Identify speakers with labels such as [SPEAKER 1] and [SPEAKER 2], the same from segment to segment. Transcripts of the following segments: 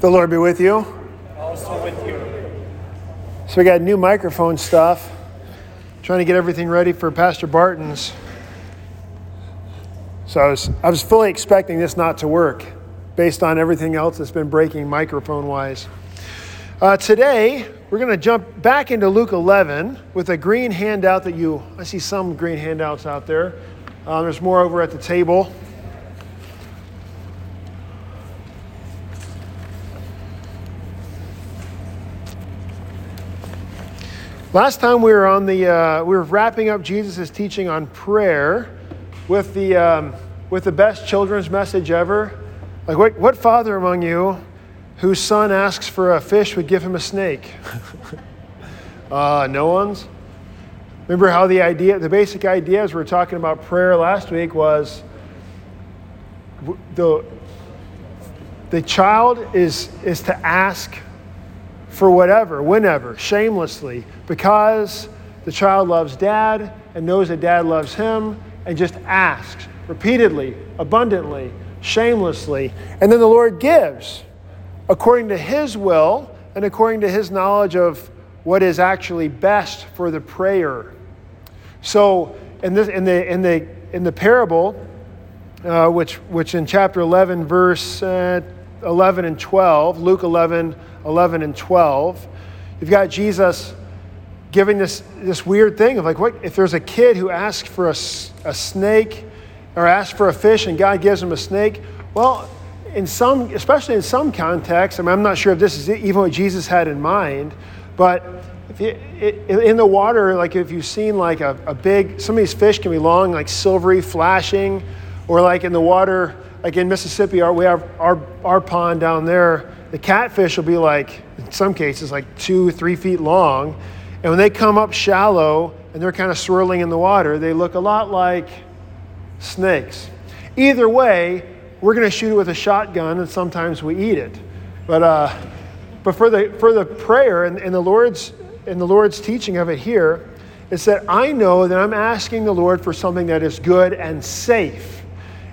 [SPEAKER 1] The Lord be with you.
[SPEAKER 2] Also with you.
[SPEAKER 1] So we got new microphone stuff. Trying to get everything ready for Pastor Barton's. So I was, I was fully expecting this not to work based on everything else that's been breaking microphone wise. Uh, today, we're going to jump back into Luke 11 with a green handout that you, I see some green handouts out there. Uh, there's more over at the table. Last time we were on the, uh, we were wrapping up Jesus' teaching on prayer with the, um, with the best children's message ever. Like, what, what father among you whose son asks for a fish would give him a snake? uh, no one's? Remember how the idea, the basic idea as we were talking about prayer last week was the, the child is, is to ask for whatever, whenever, shamelessly, because the child loves dad and knows that dad loves him and just asks repeatedly, abundantly, shamelessly. And then the Lord gives according to his will and according to his knowledge of what is actually best for the prayer. So, in, this, in, the, in, the, in the parable, uh, which, which in chapter 11, verse uh, 11 and 12, Luke 11, 11 and 12, you've got Jesus giving this, this weird thing of like, what if there's a kid who asks for a, a snake or asks for a fish and God gives him a snake? Well, in some, especially in some contexts, I mean, I'm not sure if this is even what Jesus had in mind, but you, it, in the water, like if you've seen like a, a big, some of these fish can be long, like silvery, flashing, or like in the water, like in Mississippi, our, we have our, our pond down there, the catfish will be like, in some cases, like two, three feet long. And when they come up shallow and they're kind of swirling in the water, they look a lot like snakes. Either way, we're going to shoot it with a shotgun and sometimes we eat it. But, uh, but for, the, for the prayer and, and the Lord's, and the Lord's teaching of it here, it's that I know that I'm asking the Lord for something that is good and safe.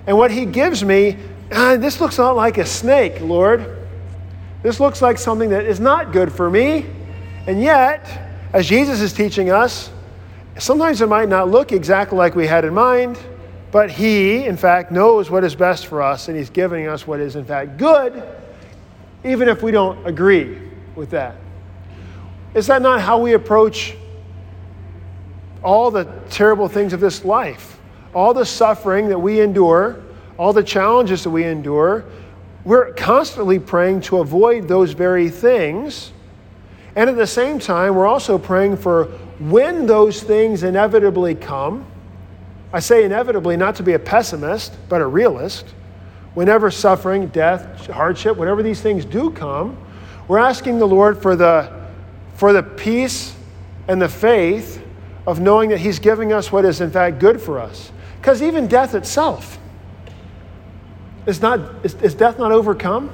[SPEAKER 1] And what He gives me, ah, this looks a lot like a snake, Lord. This looks like something that is not good for me. And yet, as Jesus is teaching us, sometimes it might not look exactly like we had in mind, but He, in fact, knows what is best for us, and He's giving us what is, in fact, good, even if we don't agree with that. Is that not how we approach all the terrible things of this life? All the suffering that we endure, all the challenges that we endure, we're constantly praying to avoid those very things. And at the same time, we're also praying for when those things inevitably come. I say inevitably not to be a pessimist, but a realist. Whenever suffering, death, hardship, whatever these things do come, we're asking the Lord for the, for the peace and the faith of knowing that He's giving us what is in fact good for us. Because even death itself, is, not, is, is death not overcome?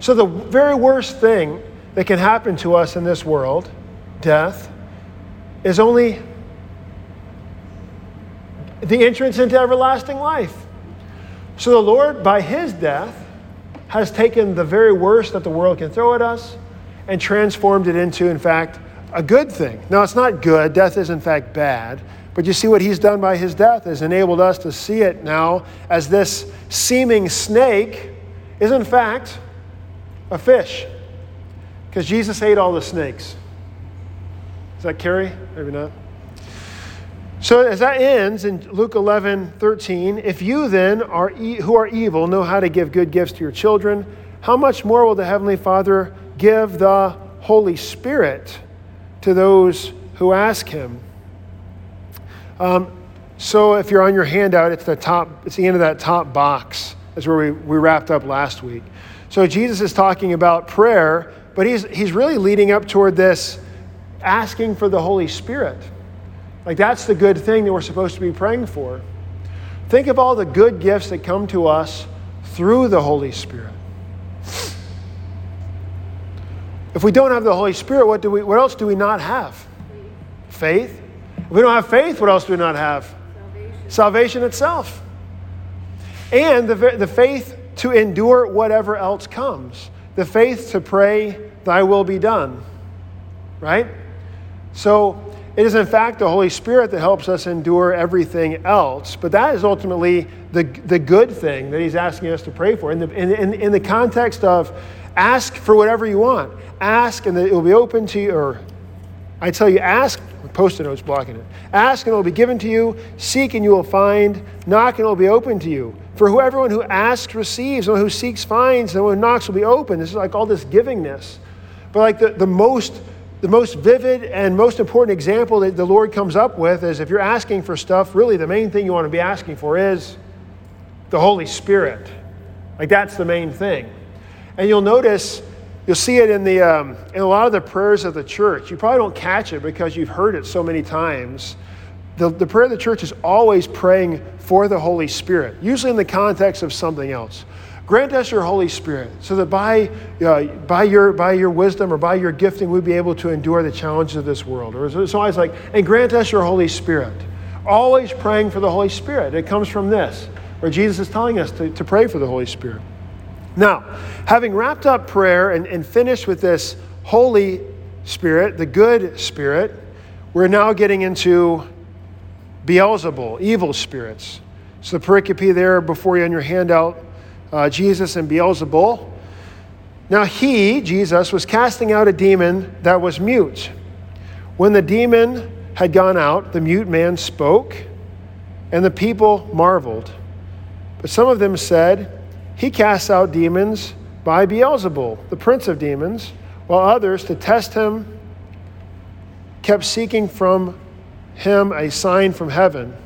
[SPEAKER 1] So, the very worst thing that can happen to us in this world, death, is only the entrance into everlasting life. So, the Lord, by his death, has taken the very worst that the world can throw at us and transformed it into, in fact, a good thing. Now, it's not good. Death is, in fact, bad. But you see what he's done by his death has enabled us to see it now as this seeming snake is in fact a fish. Because Jesus ate all the snakes. Is that Carrie? Maybe not. So as that ends in Luke 11, 13, if you then are e- who are evil know how to give good gifts to your children, how much more will the Heavenly Father give the Holy Spirit to those who ask him? Um, so if you're on your handout, it's the top, it's the end of that top box. That's where we, we wrapped up last week. So Jesus is talking about prayer, but he's, he's really leading up toward this asking for the Holy Spirit. Like that's the good thing that we're supposed to be praying for. Think of all the good gifts that come to us through the Holy Spirit. If we don't have the Holy Spirit, what, do we, what else do we not have? Faith, if we don't have faith, what else do we not have? Salvation, Salvation itself. And the, the faith to endure whatever else comes. the faith to pray, Thy will be done. Right? So it is, in fact, the Holy Spirit that helps us endure everything else. But that is ultimately the, the good thing that He's asking us to pray for. In the, in, in, in the context of ask for whatever you want, ask and it will be open to you, or I tell you, ask, post-it notes blocking it. Ask and it will be given to you. Seek and you will find. Knock and it will be open to you. For who everyone who asks receives, and who seeks finds, and who knocks will be open. This is like all this givingness. But like the, the most the most vivid and most important example that the Lord comes up with is if you're asking for stuff, really the main thing you want to be asking for is the Holy Spirit. Like that's the main thing. And you'll notice, you'll see it in, the, um, in a lot of the prayers of the church. You probably don't catch it because you've heard it so many times. The, the prayer of the church is always praying for the Holy Spirit, usually in the context of something else. Grant us your Holy Spirit so that by, uh, by, your, by your wisdom or by your gifting, we'd be able to endure the challenges of this world. Or it's always like, and grant us your Holy Spirit. Always praying for the Holy Spirit. It comes from this, where Jesus is telling us to, to pray for the Holy Spirit. Now, having wrapped up prayer and, and finished with this Holy Spirit, the good Spirit, we're now getting into Beelzebul, evil spirits. So the pericope there before you on your handout uh, Jesus and Beelzebul. Now he, Jesus, was casting out a demon that was mute. When the demon had gone out, the mute man spoke, and the people marveled. But some of them said, He casts out demons by Beelzebul, the prince of demons, while others, to test him, kept seeking from him a sign from heaven.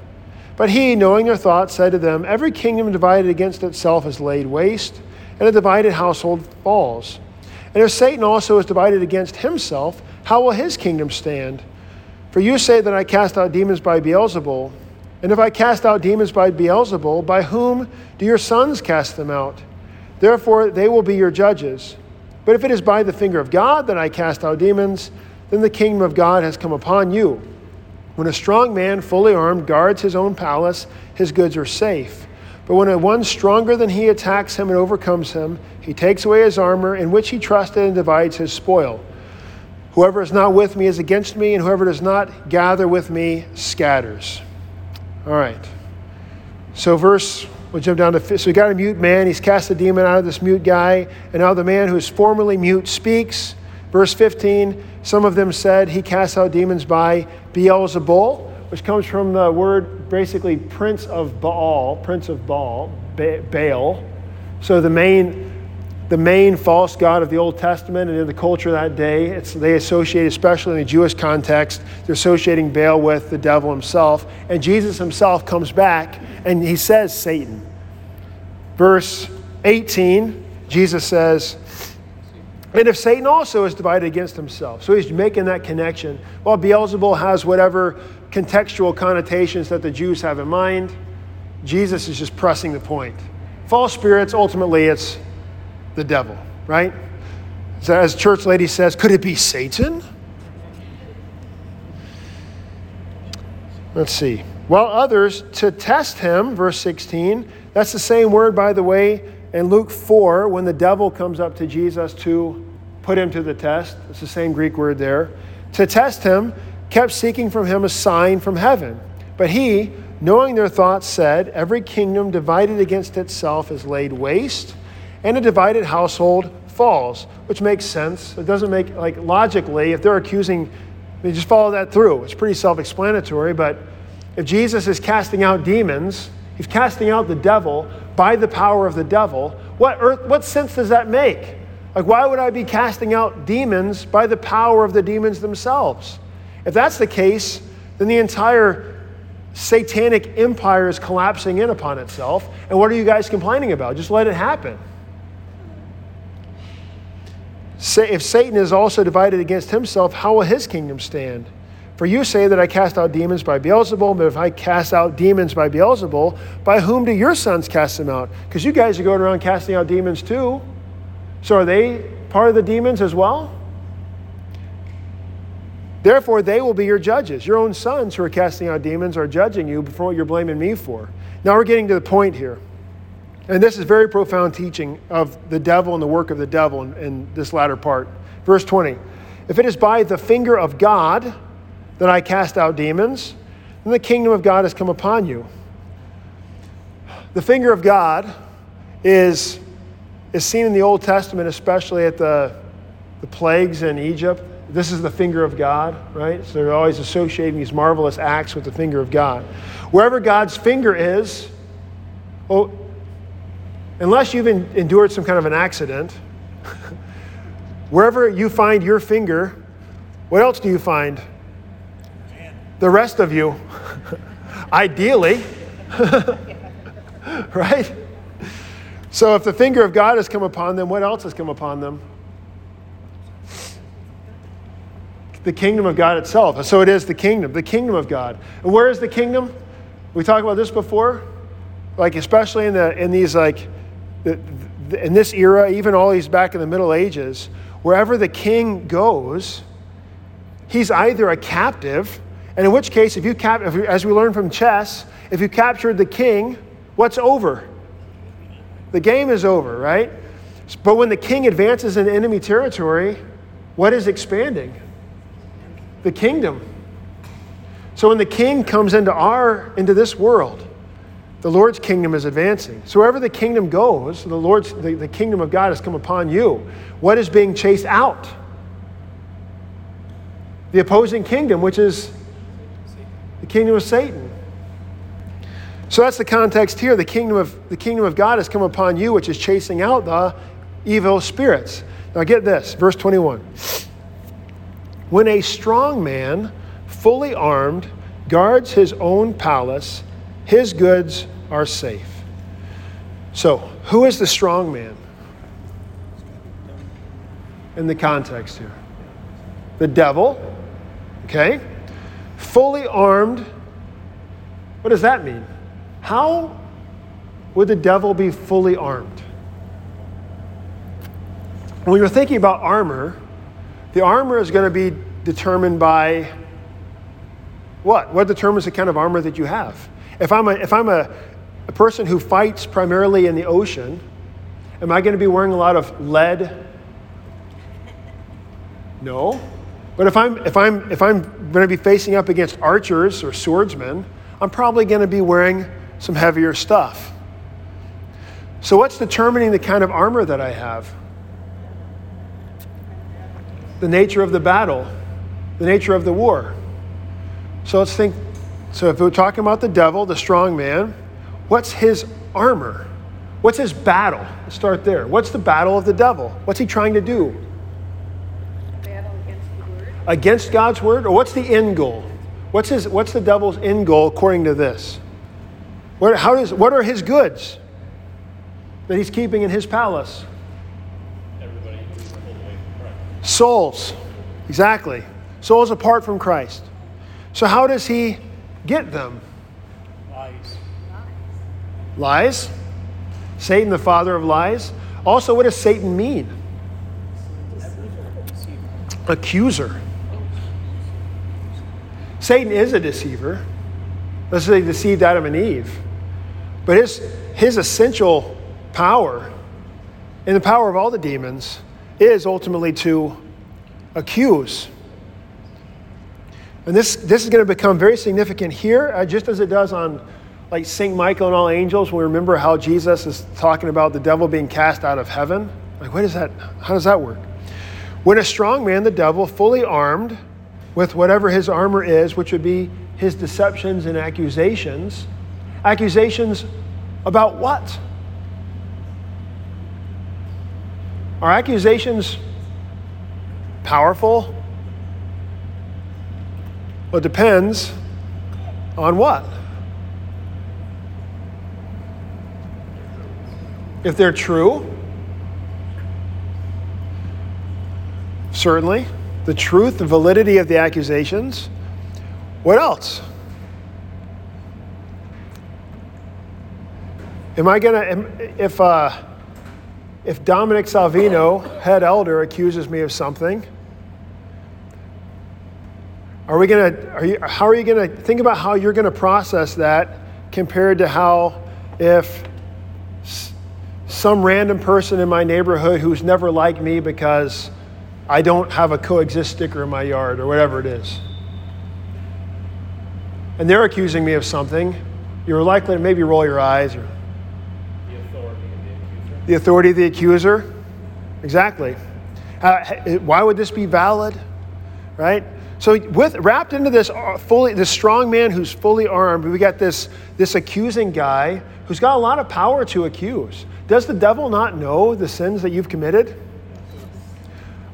[SPEAKER 1] But he, knowing their thoughts, said to them, Every kingdom divided against itself is laid waste, and a divided household falls. And if Satan also is divided against himself, how will his kingdom stand? For you say that I cast out demons by Beelzebul. And if I cast out demons by Beelzebul, by whom do your sons cast them out? Therefore, they will be your judges. But if it is by the finger of God that I cast out demons, then the kingdom of God has come upon you. When a strong man, fully armed, guards his own palace, his goods are safe. But when a one stronger than he attacks him and overcomes him, he takes away his armor in which he trusted and divides his spoil. Whoever is not with me is against me, and whoever does not gather with me scatters. All right. So, verse, we'll jump down to, so we got a mute man. He's cast a demon out of this mute guy, and now the man who is formerly mute speaks. Verse 15 Some of them said, He casts out demons by Beelzebul, which comes from the word basically prince of Baal, prince of Baal, Baal. So the main, the main false god of the Old Testament and in the culture of that day, it's, they associate, especially in the Jewish context, they're associating Baal with the devil himself. And Jesus himself comes back and he says Satan. Verse 18, Jesus says, and if Satan also is divided against himself, so he's making that connection. Well, Beelzebul has whatever contextual connotations that the Jews have in mind. Jesus is just pressing the point. False spirits, ultimately, it's the devil, right? So as church lady says, could it be Satan? Let's see. While others to test him, verse 16, that's the same word, by the way, in Luke 4 when the devil comes up to Jesus to put him to the test. It's the same Greek word there. To test him, kept seeking from him a sign from heaven. But he, knowing their thoughts, said, Every kingdom divided against itself is laid waste, and a divided household falls, which makes sense. It doesn't make, like, logically, if they're accusing, they just follow that through. It's pretty self explanatory, but if Jesus is casting out demons, he's casting out the devil by the power of the devil, what, earth, what sense does that make? Like, why would I be casting out demons by the power of the demons themselves? If that's the case, then the entire satanic empire is collapsing in upon itself. And what are you guys complaining about? Just let it happen. If Satan is also divided against himself, how will his kingdom stand? For you say that I cast out demons by Beelzebul, but if I cast out demons by Beelzebul, by whom do your sons cast them out? Because you guys are going around casting out demons too. So are they part of the demons as well? Therefore, they will be your judges. Your own sons who are casting out demons are judging you for what you're blaming me for. Now we're getting to the point here. And this is very profound teaching of the devil and the work of the devil in, in this latter part. Verse 20 If it is by the finger of God that I cast out demons, then the kingdom of God has come upon you. The finger of God is, is seen in the Old Testament, especially at the, the plagues in Egypt. This is the finger of God, right? So they're always associating these marvelous acts with the finger of God. Wherever God's finger is, well, unless you've endured some kind of an accident, wherever you find your finger, what else do you find? The rest of you, ideally, right? So if the finger of God has come upon them, what else has come upon them? The kingdom of God itself. So it is the kingdom, the kingdom of God. And where is the kingdom? We talked about this before, like especially in the in these like in this era, even all these back in the Middle Ages, wherever the king goes, he's either a captive, and in which case, if you cap, if, as we learned from chess, if you captured the king, what's over? The game is over, right? But when the king advances into enemy territory, what is expanding? The kingdom. So when the king comes into our into this world, the Lord's kingdom is advancing. So wherever the kingdom goes, the Lord's the, the kingdom of God has come upon you. What is being chased out? The opposing kingdom, which is the kingdom of Satan. So that's the context here. The kingdom of, the kingdom of God has come upon you, which is chasing out the evil spirits. Now get this, verse 21. When a strong man, fully armed, guards his own palace, his goods are safe. So, who is the strong man in the context here? The devil, okay? Fully armed. What does that mean? How would the devil be fully armed? When you're thinking about armor, the armor is going to be determined by what? What determines the kind of armor that you have? If I'm a, if I'm a, a person who fights primarily in the ocean, am I going to be wearing a lot of lead? No. But if I'm, if I'm, if I'm going to be facing up against archers or swordsmen, I'm probably going to be wearing some heavier stuff. So, what's determining the kind of armor that I have? The nature of the battle, the nature of the war. So, let's think. So, if we're talking about the devil, the strong man, what's his armor? What's his battle? Let's start there. What's the battle of the devil? What's he trying to do?
[SPEAKER 2] Battle against the word.
[SPEAKER 1] Against God's word? Or what's the end goal? What's, his, what's the devil's end goal according to this? What, how does, what are his goods that he's keeping in his palace? Souls. Exactly. Souls apart from Christ. So, how does he get them?
[SPEAKER 3] Lies.
[SPEAKER 1] Satan, the father of lies. Also, what does Satan mean? Accuser. Satan is a deceiver. Let's say he deceived Adam and Eve. But his, his essential power, and the power of all the demons, is ultimately to accuse. And this, this is going to become very significant here, uh, just as it does on like St. Michael and all angels. We remember how Jesus is talking about the devil being cast out of heaven. Like, what is that? How does that work? When a strong man, the devil, fully armed with whatever his armor is, which would be his deceptions and accusations, Accusations about what? Are accusations powerful? Well, it depends on what. If they're true, certainly. The truth and validity of the accusations. What else? Am I gonna if uh, if Dominic Salvino, head elder, accuses me of something? Are we gonna? Are you? How are you gonna think about how you're gonna process that compared to how if some random person in my neighborhood who's never like me because I don't have a coexist sticker in my yard or whatever it is. And they're accusing me of something. You're likely to maybe roll your eyes or
[SPEAKER 3] The authority of the accuser.
[SPEAKER 1] the authority of the accuser. Exactly. Uh, why would this be valid? Right? So with wrapped into this uh, fully this strong man who's fully armed, we got this this accusing guy who's got a lot of power to accuse. Does the devil not know the sins that you've committed?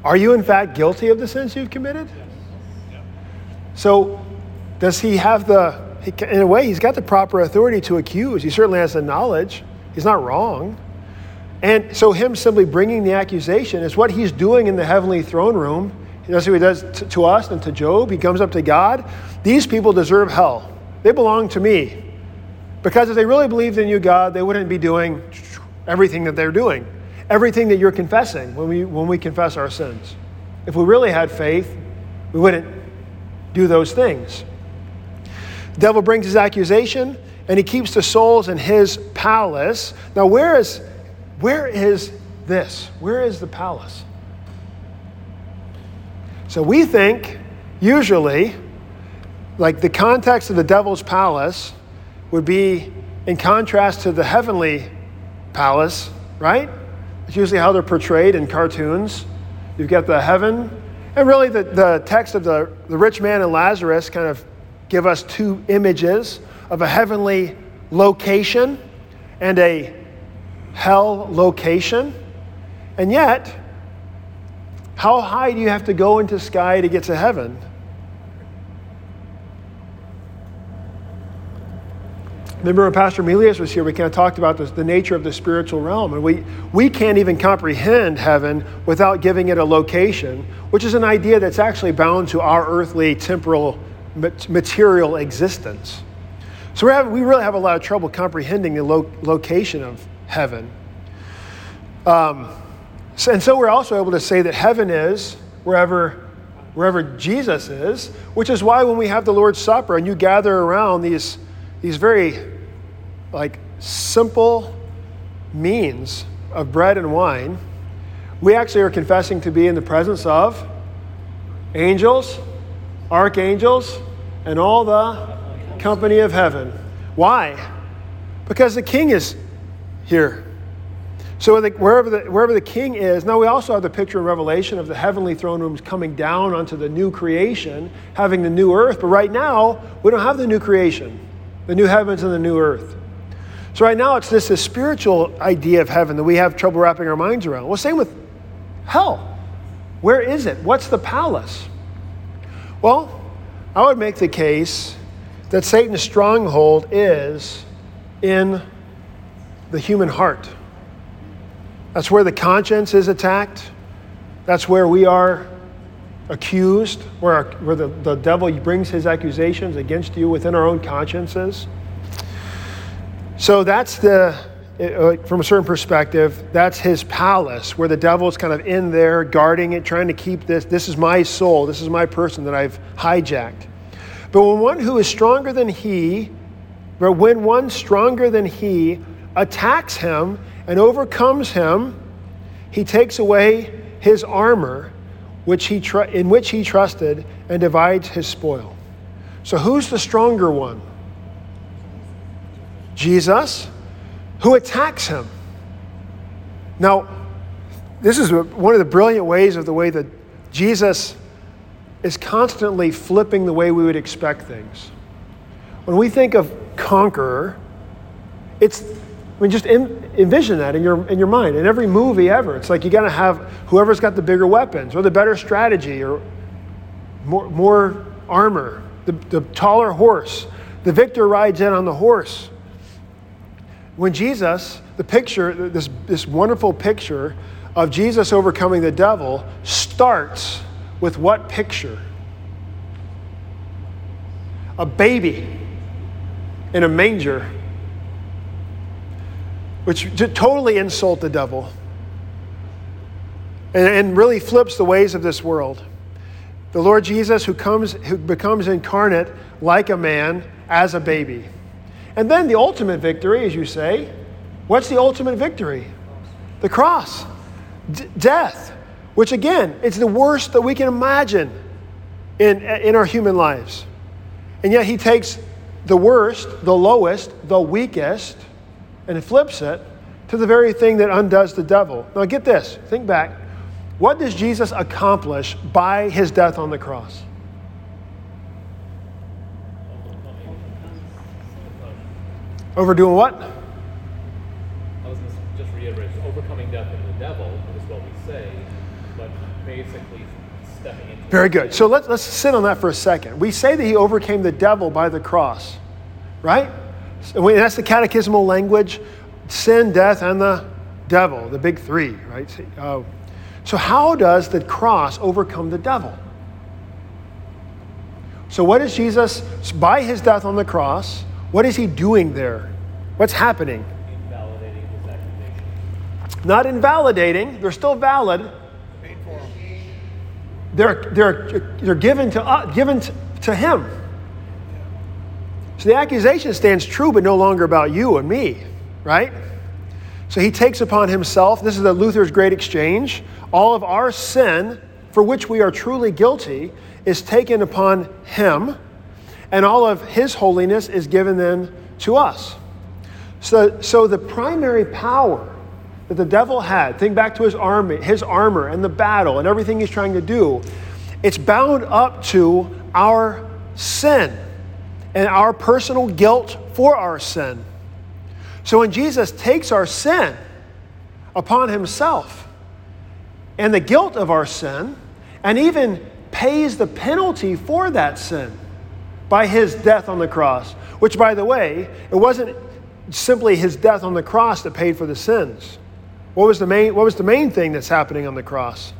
[SPEAKER 1] Are you in fact guilty of the sins you've committed? So does he have the in a way he's got the proper authority to accuse. He certainly has the knowledge. He's not wrong. And so, him simply bringing the accusation is what he's doing in the heavenly throne room. That's what he does to, to us and to Job. He comes up to God. These people deserve hell. They belong to me. Because if they really believed in you, God, they wouldn't be doing everything that they're doing, everything that you're confessing when we, when we confess our sins. If we really had faith, we wouldn't do those things. The devil brings his accusation and he keeps the souls in his palace. Now, where is where is this? Where is the palace? So we think, usually, like the context of the devil's palace would be in contrast to the heavenly palace, right? It's usually how they're portrayed in cartoons. You've got the heaven, and really the, the text of the, the rich man and Lazarus kind of give us two images of a heavenly location and a hell location. And yet, how high do you have to go into sky to get to heaven? Remember when Pastor Melius was here, we kind of talked about this, the nature of the spiritual realm. And we, we can't even comprehend heaven without giving it a location, which is an idea that's actually bound to our earthly, temporal, material existence. So we, have, we really have a lot of trouble comprehending the lo- location of heaven. Um, and so we're also able to say that heaven is wherever, wherever Jesus is, which is why when we have the Lord's Supper and you gather around these, these very like simple means of bread and wine, we actually are confessing to be in the presence of angels, archangels, and all the company of heaven. Why? Because the king is here. So wherever the, wherever the king is, now we also have the picture in Revelation of the heavenly throne rooms coming down onto the new creation, having the new earth. But right now, we don't have the new creation, the new heavens and the new earth. So right now, it's this, this spiritual idea of heaven that we have trouble wrapping our minds around. Well, same with hell. Where is it? What's the palace? Well, I would make the case that Satan's stronghold is in the human heart. That's where the conscience is attacked. That's where we are accused, where, our, where the, the devil brings his accusations against you within our own consciences. So that's the, uh, from a certain perspective, that's his palace where the devil is kind of in there guarding it, trying to keep this. This is my soul. This is my person that I've hijacked. But when one who is stronger than he, but when one stronger than he attacks him and overcomes him, he takes away his armor, which he tr- in which he trusted, and divides his spoil. So, who's the stronger one? Jesus, who attacks him. Now, this is one of the brilliant ways of the way that Jesus is constantly flipping the way we would expect things. When we think of conqueror, it's mean, just in, envision that in your, in your mind. In every movie ever, it's like you got to have whoever's got the bigger weapons or the better strategy or more, more armor, the, the taller horse. The victor rides in on the horse. When Jesus, the picture, this, this wonderful picture of Jesus overcoming the devil starts with what picture? A baby in a manger, which totally insult the devil and, really flips the ways of this world. The Lord Jesus, who comes, who becomes incarnate like a man as a baby. And then the ultimate victory, as you say, what's the ultimate victory? The cross, D- death, which again, it's the worst that we can imagine in, in our human lives. And yet he takes the worst, the lowest, the weakest, and it flips it to the very thing that undoes the devil. Now, get this, think back. What does Jesus accomplish by his death on the cross? Overdoing what?
[SPEAKER 3] I was just reiterate, overcoming death and the devil is what we say, but basically stepping into.
[SPEAKER 1] Very good. So let's, let's sit on that for a second. We say that he overcame the devil by the cross, right? We- that's the catechismal language sin, death, and the devil, the big three, right? Uh, so, how does the cross overcome the devil? So, what is Jesus, by his death on the cross, what is he doing there? What's happening? Not invalidating, they're still valid. They're, they're, they're given, to, uh, given to, to him. So the accusation stands true, but no longer about you and me, right? So he takes upon himself, this is the Luther's great exchange, all of our sin for which we are truly guilty is taken upon him, and all of his holiness is given then to us. So, so the primary power that the devil had, think back to his army, his armor and the battle and everything he's trying to do, it's bound up to our sin and our personal guilt for our sin. So when Jesus takes our sin upon himself and the guilt of our sin, and even pays the penalty for that sin by his death on the cross, which, by the way, it wasn't simply his death on the cross that paid for the sins. What was the main, what was the main thing that's happening on the cross?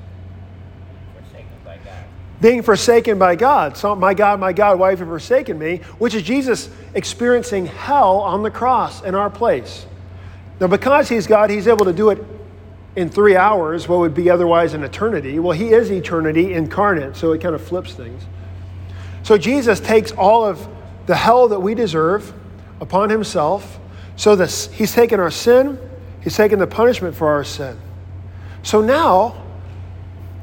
[SPEAKER 1] Being forsaken by God. So, my God, my God, why have you forsaken me? Which is Jesus experiencing hell on the cross in our place. Now, because he's God, he's able to do it in three hours, what would be otherwise an eternity. Well, he is eternity incarnate, so it kind of flips things. So, Jesus takes all of the hell that we deserve upon himself. So, this, he's taken our sin, he's taken the punishment for our sin. So now,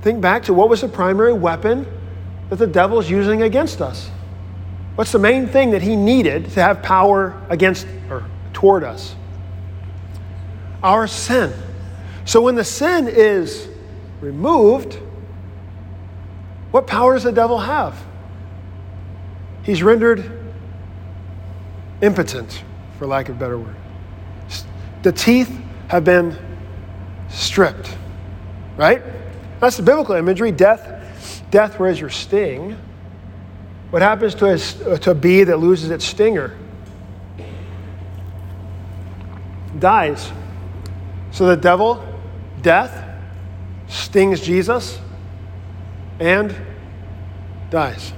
[SPEAKER 1] Think back to what was the primary weapon that the devil's using against us? What's the main thing that he needed to have power against or toward us? Our sin. So when the sin is removed, what power does the devil have? He's rendered impotent, for lack of a better word. The teeth have been stripped, right? That's the biblical imagery. Death, death, where's your sting? What happens to a, to a bee that loses its stinger? Dies. So the devil, death, stings Jesus and dies.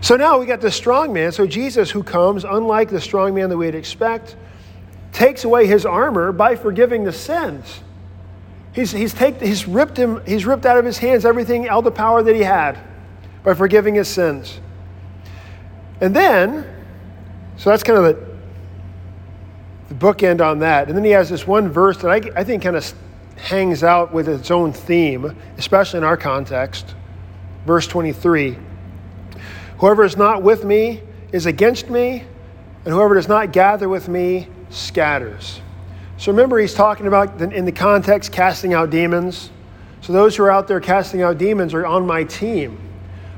[SPEAKER 1] So now we got the strong man. So Jesus, who comes, unlike the strong man that we'd expect, takes away his armor by forgiving the sins. He's, he's, take, he's, ripped him, he's ripped out of his hands everything, all the power that he had by forgiving his sins. And then, so that's kind of the, the bookend on that. And then he has this one verse that I, I think kind of hangs out with its own theme, especially in our context. Verse 23 Whoever is not with me is against me, and whoever does not gather with me scatters. So remember, he's talking about in the context casting out demons. So those who are out there casting out demons are on my team.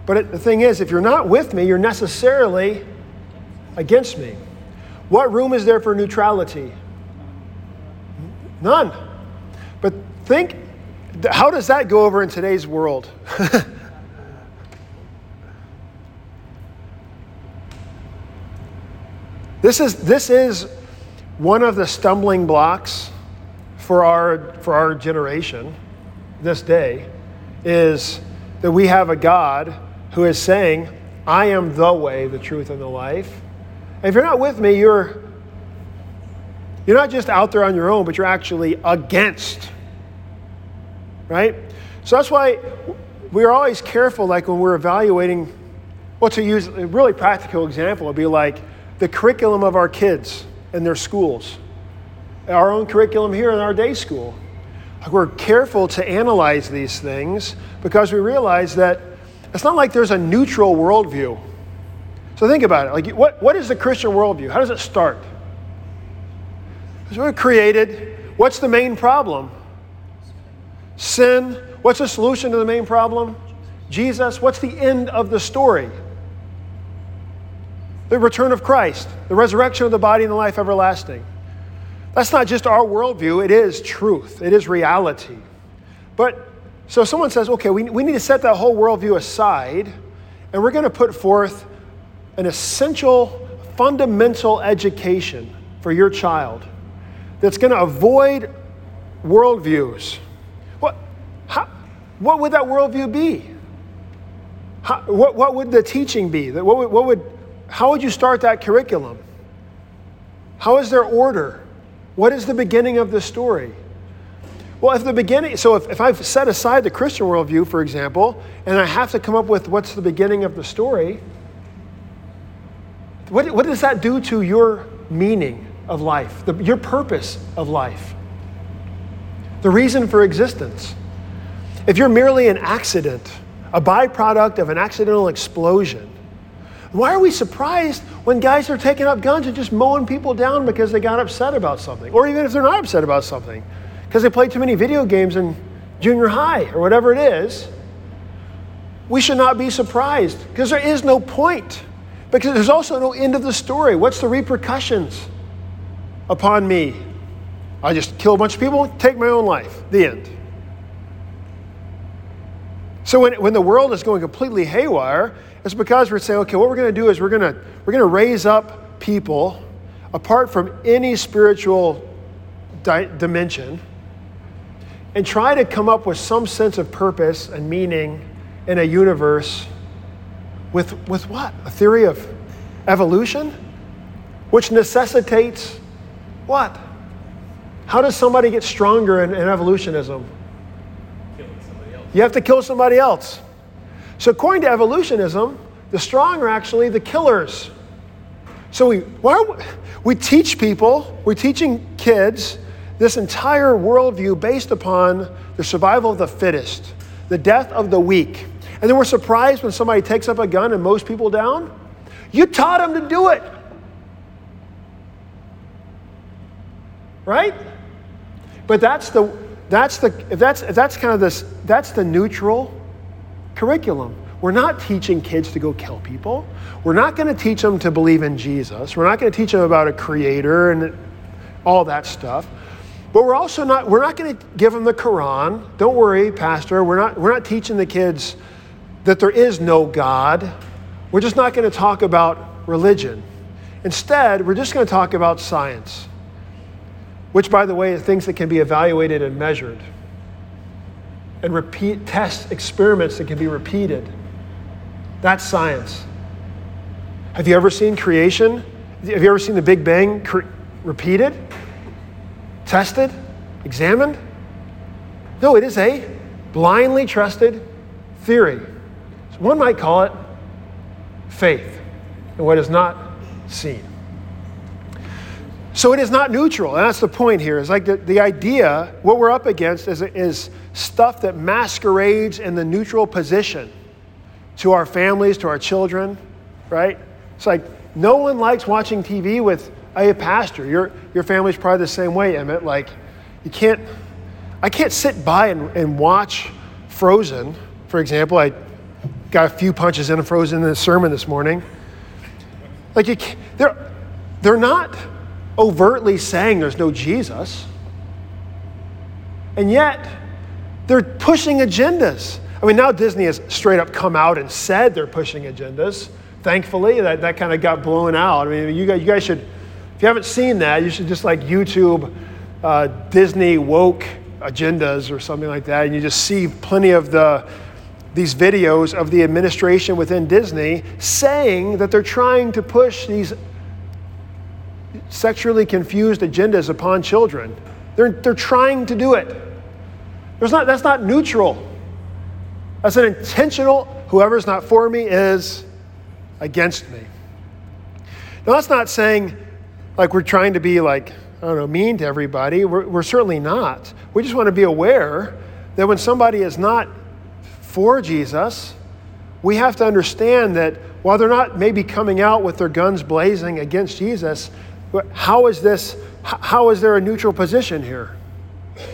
[SPEAKER 1] But it, the thing is, if you're not with me, you're necessarily against me. What room is there for neutrality? None. But think, how does that go over in today's world? this is, this is one of the stumbling blocks for our, for our generation this day is that we have a God who is saying, I am the way, the truth, and the life. If you're not with me, you're, you're not just out there on your own, but you're actually against. Right? So that's why we're always careful, like when we're evaluating, well, to use a really practical example, it'd be like the curriculum of our kids in their schools. our own curriculum here in our day school. We're careful to analyze these things because we realize that it's not like there's a neutral worldview. So think about it. Like, what, what is the Christian worldview? How does it start? So we're created. What's the main problem? Sin. What's the solution to the main problem? Jesus. What's the end of the story? The return of Christ, the resurrection of the body and the life everlasting. That's not just our worldview, it is truth, it is reality. But so someone says, okay, we, we need to set that whole worldview aside, and we're going to put forth an essential, fundamental education for your child that's going to avoid worldviews. What, how, what would that worldview be? How, what, what would the teaching be? What would, what would, how would you start that curriculum? How is there order? What is the beginning of the story? Well, if the beginning, so if, if I've set aside the Christian worldview, for example, and I have to come up with what's the beginning of the story, what, what does that do to your meaning of life, the, your purpose of life, the reason for existence? If you're merely an accident, a byproduct of an accidental explosion, why are we surprised when guys are taking up guns and just mowing people down because they got upset about something? Or even if they're not upset about something, because they played too many video games in junior high or whatever it is. We should not be surprised because there is no point. Because there's also no end of the story. What's the repercussions upon me? I just kill a bunch of people, take my own life. The end. So when, when the world is going completely haywire, it's because we're saying, okay, what we're going to do is we're going to we're going to raise up people apart from any spiritual di- dimension and try to come up with some sense of purpose and meaning in a universe with, with what? A theory of evolution? Which necessitates what? How does somebody get stronger in, in evolutionism?
[SPEAKER 3] Killing somebody else.
[SPEAKER 1] You have to kill somebody else. So, according to evolutionism, the strong are actually the killers. So, we, why we, we teach people, we're teaching kids this entire worldview based upon the survival of the fittest, the death of the weak. And then we're surprised when somebody takes up a gun and mows people down. You taught them to do it. Right? But that's the that's the if that's if that's kind of this that's the neutral curriculum. We're not teaching kids to go kill people. We're not going to teach them to believe in Jesus. We're not going to teach them about a creator and all that stuff. But we're also not we're not going to give them the Quran. Don't worry, pastor. We're not we're not teaching the kids that there is no God. We're just not going to talk about religion. Instead, we're just going to talk about science. Which by the way, are things that can be evaluated and measured and repeat test experiments that can be repeated. That's science. Have you ever seen creation? Have you ever seen the Big Bang cre- repeated, tested, examined? No, it is a blindly trusted theory. So one might call it faith in what is not seen. So it is not neutral, and that's the point here. Is like the, the idea, what we're up against is, is stuff that masquerades in the neutral position to our families, to our children, right? It's like no one likes watching TV with a pastor. Your, your family's probably the same way, Emmett. Like, you can't, I can't sit by and, and watch Frozen, for example. I got a few punches in a Frozen in the sermon this morning. Like, you they're, they're not overtly saying there's no Jesus. And yet, they're pushing agendas. I mean, now Disney has straight up come out and said they're pushing agendas. Thankfully, that, that kind of got blown out. I mean, you guys, you guys should, if you haven't seen that, you should just like YouTube uh, Disney woke agendas or something like that, and you just see plenty of the these videos of the administration within Disney saying that they're trying to push these sexually confused agendas upon children. They're, they're trying to do it. There's not, that's not neutral. That's an intentional, whoever's not for me is against me. Now, that's not saying like we're trying to be like, I don't know, mean to everybody. We're, we're certainly not. We just want to be aware that when somebody is not for Jesus, we have to understand that while they're not maybe coming out with their guns blazing against Jesus, how is this, how is there a neutral position here?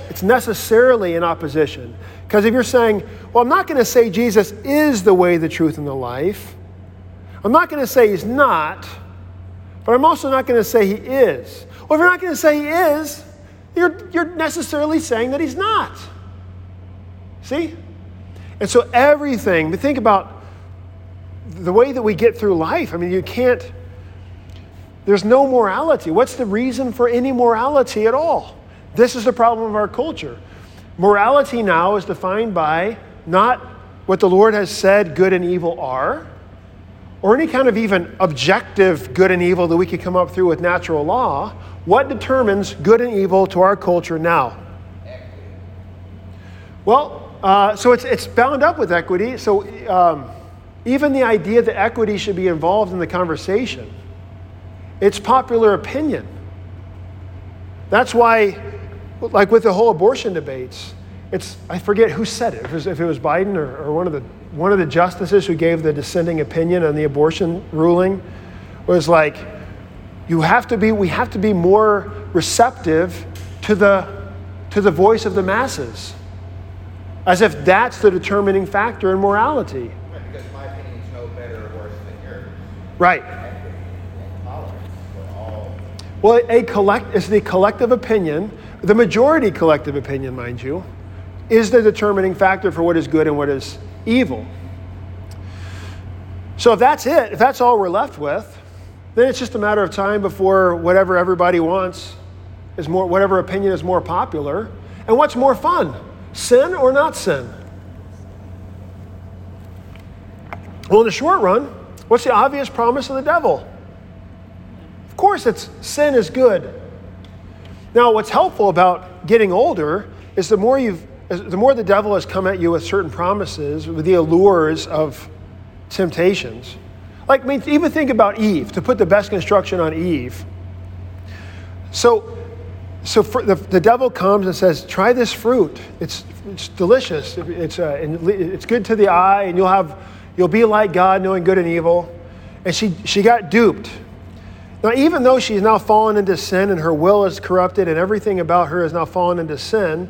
[SPEAKER 1] It's necessarily in opposition. Because if you're saying, well, I'm not going to say Jesus is the way, the truth, and the life, I'm not going to say he's not, but I'm also not going to say he is. Well, if you're not going to say he is, you're, you're necessarily saying that he's not. See? And so everything, but think about the way that we get through life. I mean, you can't, there's no morality. What's the reason for any morality at all? This is the problem of our culture. Morality now is defined by not what the Lord has said good and evil are, or any kind of even objective good and evil that we could come up through with natural law. What determines good and evil to our culture now? Well, uh, so it's, it's bound up with equity. So um, even the idea that equity should be involved in the conversation, it's popular opinion. That's why, like with the whole abortion debates, it's, I forget who said it, if it was, if it was Biden or, or one, of the, one of the justices who gave the dissenting opinion on the abortion ruling, was like, you have to be, we have to be more receptive to the, to the voice of the masses, as if that's the determining factor in morality.
[SPEAKER 4] Right, because my opinion is no better or worse than yours.
[SPEAKER 1] Right.
[SPEAKER 4] Equity and tolerance for all.
[SPEAKER 1] Well, a collect, it's the collective opinion, the majority collective opinion, mind you, is the determining factor for what is good and what is evil. So if that's it, if that's all we're left with, then it's just a matter of time before whatever everybody wants is more, whatever opinion is more popular. And what's more fun, sin or not sin? Well, in the short run, what's the obvious promise of the devil? Of course, it's sin is good. Now, what's helpful about getting older is the more you've the more the devil has come at you with certain promises, with the allures of temptations. Like, I mean, even think about Eve, to put the best construction on Eve. So, so the, the devil comes and says, Try this fruit. It's, it's delicious. It's, uh, it's good to the eye, and you'll, have, you'll be like God, knowing good and evil. And she, she got duped. Now, even though she's now fallen into sin and her will is corrupted and everything about her has now fallen into sin,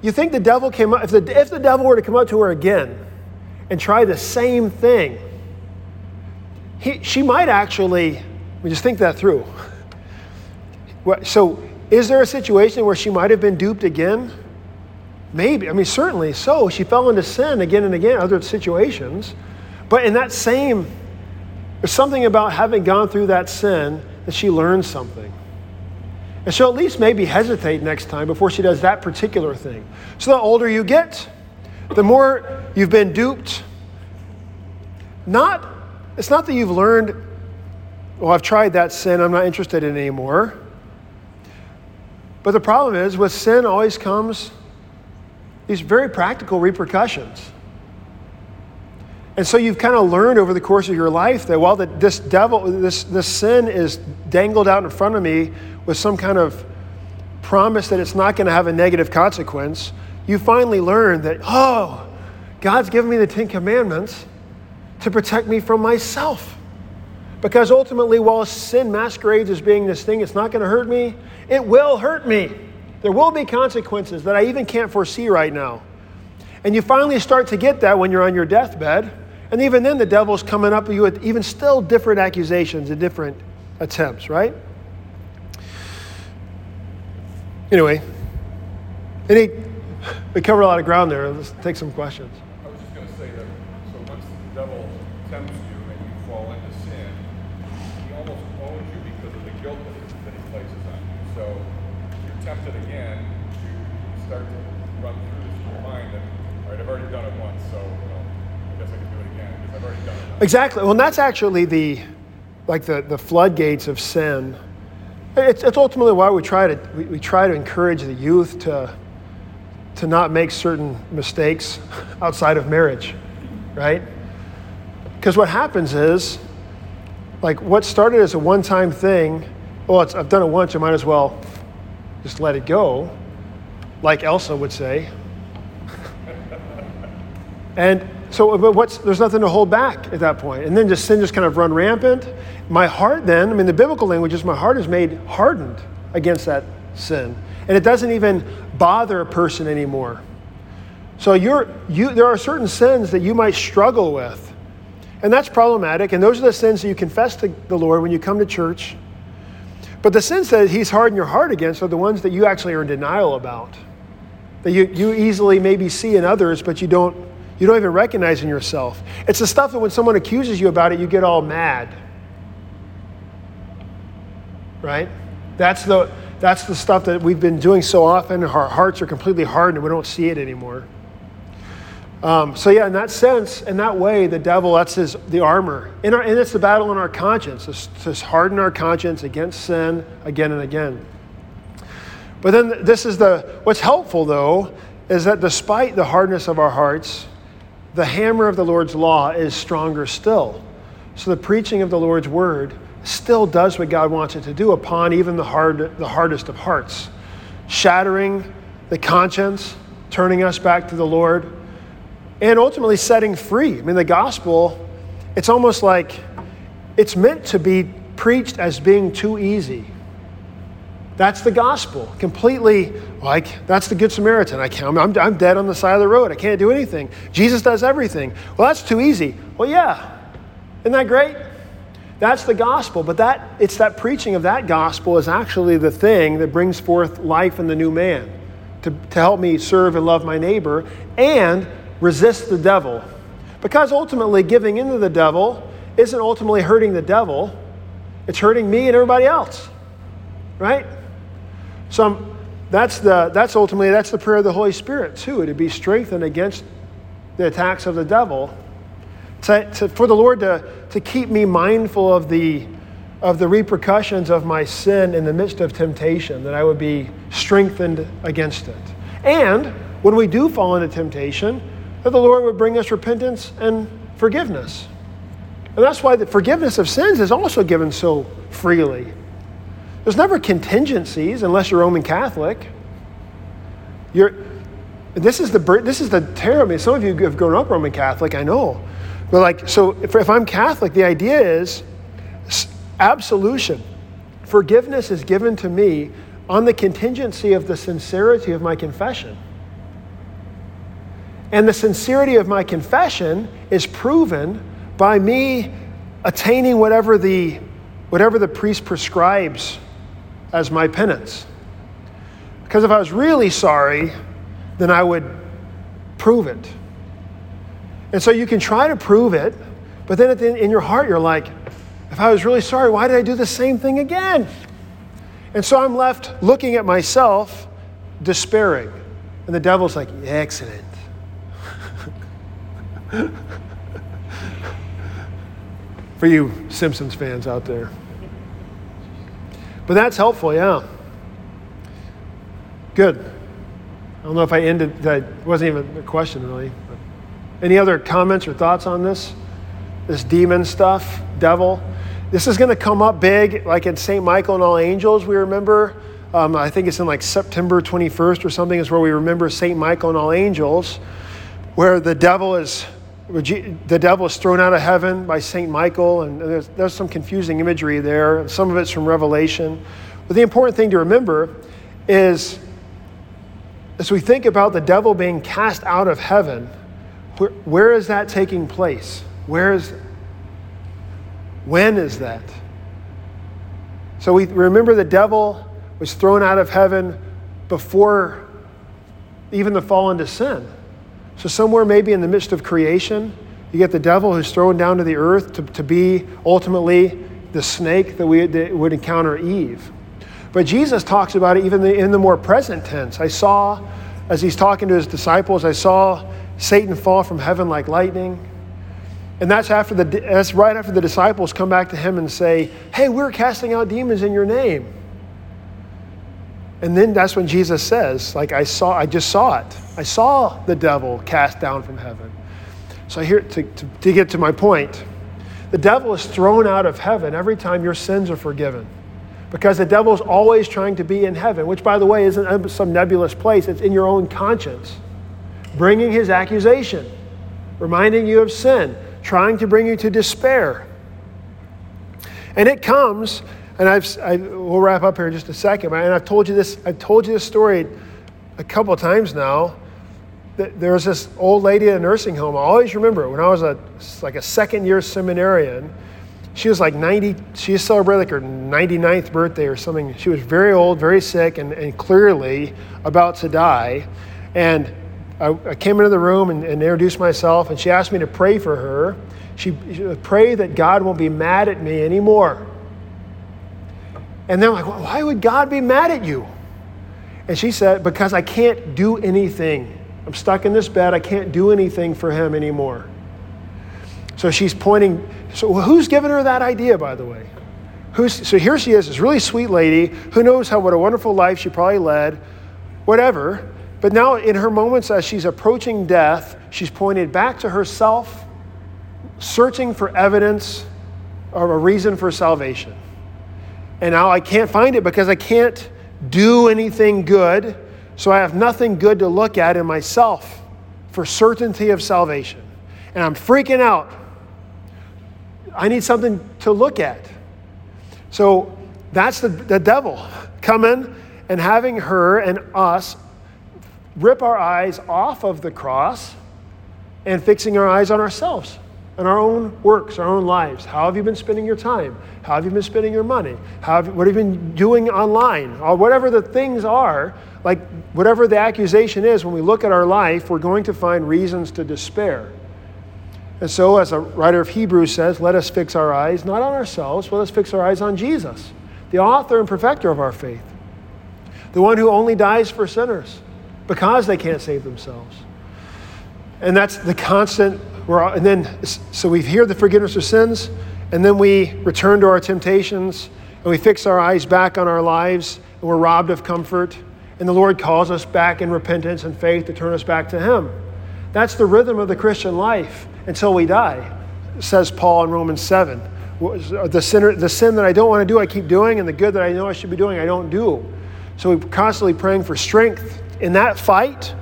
[SPEAKER 1] you think the devil came up, if the, if the devil were to come up to her again and try the same thing, he, she might actually, we just think that through. So, is there a situation where she might have been duped again? Maybe. I mean, certainly so. She fell into sin again and again, other situations. But in that same, there's something about having gone through that sin that she learned something. And she'll at least maybe hesitate next time before she does that particular thing. So the older you get, the more you've been duped. Not, it's not that you've learned, well, I've tried that sin, I'm not interested in anymore. But the problem is, with sin always comes these very practical repercussions. And so you've kind of learned over the course of your life that while the, this devil, this, this sin is dangled out in front of me with some kind of promise that it's not going to have a negative consequence, you finally learn that, oh, God's given me the Ten Commandments to protect me from myself. Because ultimately, while sin masquerades as being this thing, it's not going to hurt me, it will hurt me. There will be consequences that I even can't foresee right now. And you finally start to get that when you're on your deathbed. And even then, the devil's coming up at you with even still different accusations and different attempts, right? Anyway, any, we covered a lot of ground there. Let's take some questions.
[SPEAKER 5] I was just going to say that, so once the devil tempts you and you fall into sin, he almost owns you because of the guilt that he, places on you. So you're tempted again to start to run through this your mind all right, I've already done it once, so you know,
[SPEAKER 1] Exactly. Well, and that's actually the, like the, the floodgates of sin it's, it's ultimately why we try to we, we try to encourage the youth to to not make certain mistakes outside of marriage, right? Because what happens is, like what started as a one-time thing well, I've done it once, I might as well just let it go, like Elsa would say. and so, but what's, there's nothing to hold back at that point. And then just sin just kind of run rampant. My heart then, I mean, the biblical language is my heart is made hardened against that sin. And it doesn't even bother a person anymore. So you're, you, there are certain sins that you might struggle with. And that's problematic. And those are the sins that you confess to the Lord when you come to church. But the sins that He's hardened your heart against are the ones that you actually are in denial about. That you, you easily maybe see in others, but you don't, you don't even recognize in yourself. It's the stuff that when someone accuses you about it, you get all mad. Right? That's the, that's the stuff that we've been doing so often. Our hearts are completely hardened we don't see it anymore. Um, so yeah, in that sense, in that way, the devil, that's his, the armor. Our, and it's the battle in our conscience, to harden our conscience against sin again and again. But then this is the, what's helpful though, is that despite the hardness of our hearts, the hammer of the Lord's law is stronger still. So the preaching of the Lord's word still does what God wants it to do upon even the, hard, the hardest of hearts, shattering the conscience, turning us back to the Lord and ultimately setting free. I mean, the gospel, it's almost like it's meant to be preached as being too easy. That's the gospel. Completely like, that's the Good Samaritan. I can't, I'm, I'm dead on the side of the road. I can't do anything. Jesus does everything. Well, that's too easy. Well, yeah. Isn't that great? That's the gospel. But that, it's that preaching of that gospel is actually the thing that brings forth life in the new man to, to help me serve and love my neighbor and resist the devil. Because ultimately, giving into the devil isn't ultimately hurting the devil, it's hurting me and everybody else. Right? So I'm, that's, the, that's ultimately that's the prayer of the Holy Spirit too, to be strengthened against the attacks of the devil. To, to, for the Lord to, to keep me mindful of the, of the repercussions of my sin in the midst of temptation, that I would be strengthened against it. And when we do fall into temptation, that the Lord would bring us repentance and forgiveness. And that's why the forgiveness of sins is also given so freely. There's never contingencies unless you're Roman Catholic. You're, this is the this is the terror. I mean, some of you have grown up Roman Catholic, I know, but like, so if, if I'm Catholic, the idea is absolution. Forgiveness is given to me on the contingency of the sincerity of my confession. And the sincerity of my confession is proven by me attaining whatever the, whatever the priest prescribes as my penance. Because if I was really sorry, then I would prove it. And so you can try to prove it, but then the, in your heart, you're like, if I was really sorry, why did I do the same thing again? And so I'm left looking at myself, despairing. And the devil's like, excellent. For you Simpsons fans out there. But that's helpful, yeah. Good. I don't know if I ended, that wasn't even a question really. Any other comments or thoughts on this? This demon stuff, devil? This is going to come up big, like in St. Michael and All Angels, we remember. Um, I think it's in like September 21st or something, is where we remember St. Michael and All Angels, where the devil is the devil is thrown out of heaven by St. Michael, and there's, there's some confusing imagery there. Some of it's from Revelation. But the important thing to remember is as we think about the devil being cast out of heaven, where, where is that taking place? Where is, when is that? So we remember the devil was thrown out of heaven before even the fall into sin. So, somewhere maybe in the midst of creation, you get the devil who's thrown down to the earth to, to be ultimately the snake that we that would encounter Eve. But Jesus talks about it even in the more present tense. I saw, as he's talking to his disciples, I saw Satan fall from heaven like lightning. And that's after the that's right after the disciples come back to him and say, "Hey, we're casting out demons in your name." And then that's when Jesus says, like I saw, I just saw it. I saw the devil cast down from heaven. So here to, to, to get to my point, the devil is thrown out of heaven every time your sins are forgiven. Because the devil's always trying to be in heaven, which, by the way, isn't some nebulous place. It's in your own conscience, bringing his accusation, reminding you of sin, trying to bring you to despair. And it comes, and I've, I, we'll wrap up here in just a second, and I've told you this, I've told you this story a couple of times now. There was this old lady in a nursing home. I always remember when I was a, like a second year seminarian. She was like 90, she celebrated like her 99th birthday or something. She was very old, very sick, and, and clearly about to die. And I, I came into the room and, and, introduced myself, and she asked me to pray for her. She, she pray that God won't be mad at me anymore. And then I'm like, why would God be mad at you? And she said, because I can't do anything. I'm stuck in this bed. I can't do anything for him anymore. So she's pointing. So who's given her that idea, by the way? Who's, so here she is, this really sweet lady who knows how what a wonderful life she probably led, whatever. But now, in her moments as she's approaching death, she's pointed back to herself, searching for evidence of a reason for salvation. And now I can't find it because I can't do anything good, so I have nothing good to look at in myself for certainty of salvation. And I'm freaking out. I need something to look at. So that's the, the devil coming and having her and us rip our eyes off of the cross and fixing our eyes on ourselves and our own works, our own lives. How have you been spending your time? How have you been spending your money? How have, what have you been doing online? Or whatever the things are, like whatever the accusation is, when we look at our life, we're going to find reasons to despair. And so, as a writer of Hebrews says, let us fix our eyes not on ourselves, but let us fix our eyes on Jesus, the author and perfecter of our faith, the one who only dies for sinners because they can't save themselves. And that's the constant, and then, so we hear the forgiveness of sins, and then we return to our temptations, and we fix our eyes back on our lives, and we're robbed of comfort. And the Lord calls us back in repentance and faith to turn us back to Him. That's the rhythm of the Christian life until we die, says Paul in Romans 7. Uh, the, sinner, the sin that I don't want to do, I keep doing, and the good that I know I should be doing, I don't do. So we're constantly praying for strength in that fight,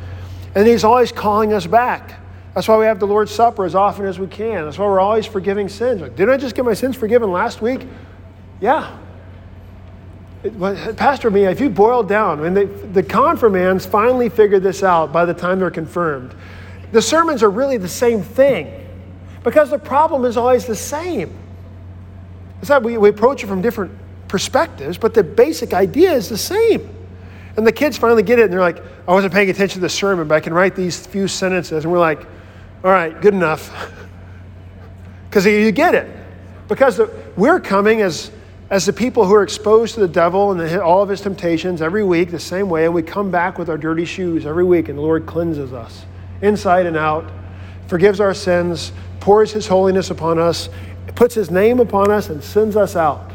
[SPEAKER 1] and He's always calling us back. That's why we have the Lord's Supper as often as we can. That's why we're always forgiving sins. Like, Didn't I just get my sins forgiven last week? Yeah. It, Pastor me, if you boil down, I mean, the, the confirmands finally figured this out by the time they're confirmed. The sermons are really the same thing because the problem is always the same. It's that we, we approach it from different perspectives, but the basic idea is the same. And the kids finally get it, and they're like, I wasn't paying attention to the sermon, but I can write these few sentences. And we're like, all right, good enough. Because you get it. Because we're coming as, as the people who are exposed to the devil and the, all of his temptations every week, the same way, and we come back with our dirty shoes every week, and the Lord cleanses us inside and out, forgives our sins, pours his holiness upon us, puts his name upon us, and sends us out.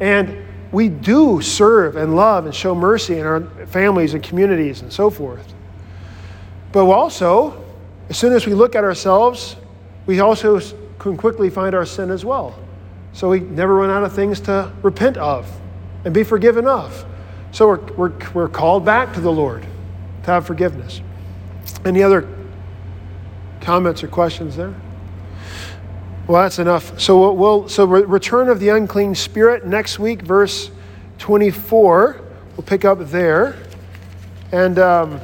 [SPEAKER 1] And we do serve and love and show mercy in our families and communities and so forth. But also, as soon as we look at ourselves, we also can quickly find our sin as well. So we never run out of things to repent of and be forgiven of. So we're, we're, we're called back to the Lord to have forgiveness. Any other comments or questions there? Well, that's enough. So we'll, we'll so re- return of the unclean spirit next week, verse 24. We'll pick up there, and um,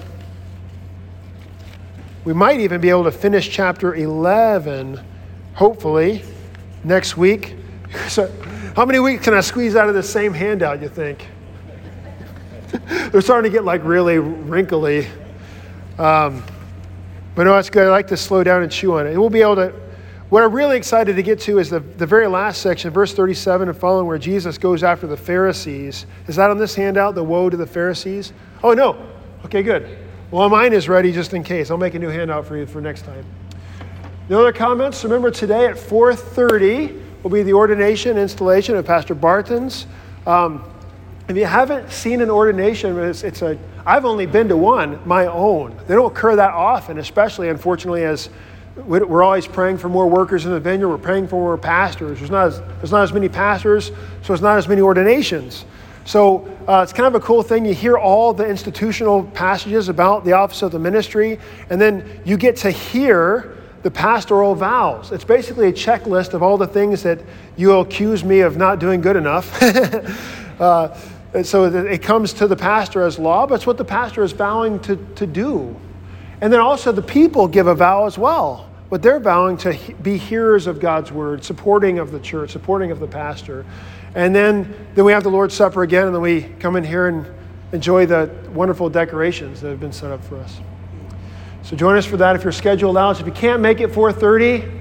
[SPEAKER 1] we might even be able to finish chapter 11, hopefully, next week. So, how many weeks can I squeeze out of the same handout? You think? They're starting to get like really wrinkly. Um, but no, it's good. I like to slow down and chew on it. And we'll be able to what I'm really excited to get to is the, the very last section, verse 37 and following, where Jesus goes after the Pharisees. Is that on this handout, the woe to the Pharisees? Oh, no. Okay, good. Well, mine is ready just in case. I'll make a new handout for you for next time. The other comments, remember today at 4.30 will be the ordination installation of Pastor Bartons. Um, if you haven't seen an ordination, it's, it's a, I've only been to one, my own. They don't occur that often, especially, unfortunately, as we- we're always praying for more workers in the vineyard. We're praying for more pastors. There's not as, there's not as many pastors, so there's not as many ordinations. So uh, it's kind of a cool thing. You hear all the institutional passages about the office of the ministry, and then you get to hear the pastoral vows. It's basically a checklist of all the things that you accuse me of not doing good enough. uh, so it comes to the pastor as law, but it's what the pastor is vowing to, to do. And then also the people give a vow as well, but they're vowing to be hearers of God's word, supporting of the church, supporting of the pastor. And then, then we have the Lord's Supper again, and then we come in here and enjoy the wonderful decorations that have been set up for us. So join us for that if your schedule allows. If you can't make it 4:30,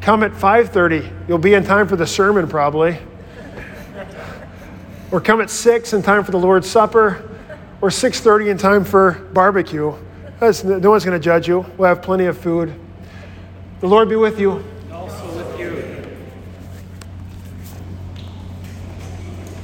[SPEAKER 1] come at 5:30. You'll be in time for the sermon probably. or come at 6 in time for the Lord's Supper, or 6:30 in time for barbecue. That's, no one's going to judge you. We'll have plenty of food. The Lord be with you.